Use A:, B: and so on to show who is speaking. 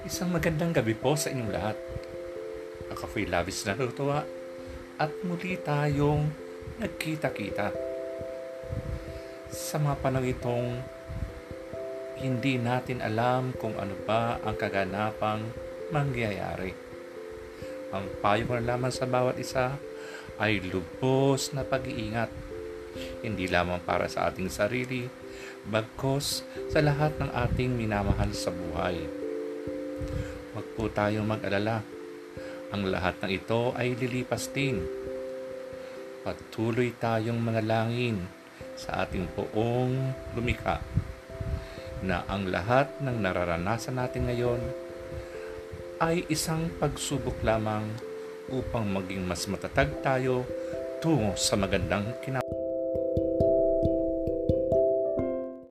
A: Isang magandang gabi po sa inyong lahat. Ako po'y labis na natutuwa at muli tayong nagkita-kita. Sa mga panahon itong hindi natin alam kung ano ba ang kaganapang mangyayari. Ang payo ko na lamang sa bawat isa ay lubos na pag-iingat. Hindi lamang para sa ating sarili, bagkos sa lahat ng ating minamahal sa buhay. Huwag po tayong mag-alala. Ang lahat ng ito ay lilipas din. Patuloy tayong manalangin sa ating poong lumika na ang lahat ng nararanasan natin ngayon ay isang pagsubok lamang upang maging mas matatag tayo tungo sa magandang kinabukasan.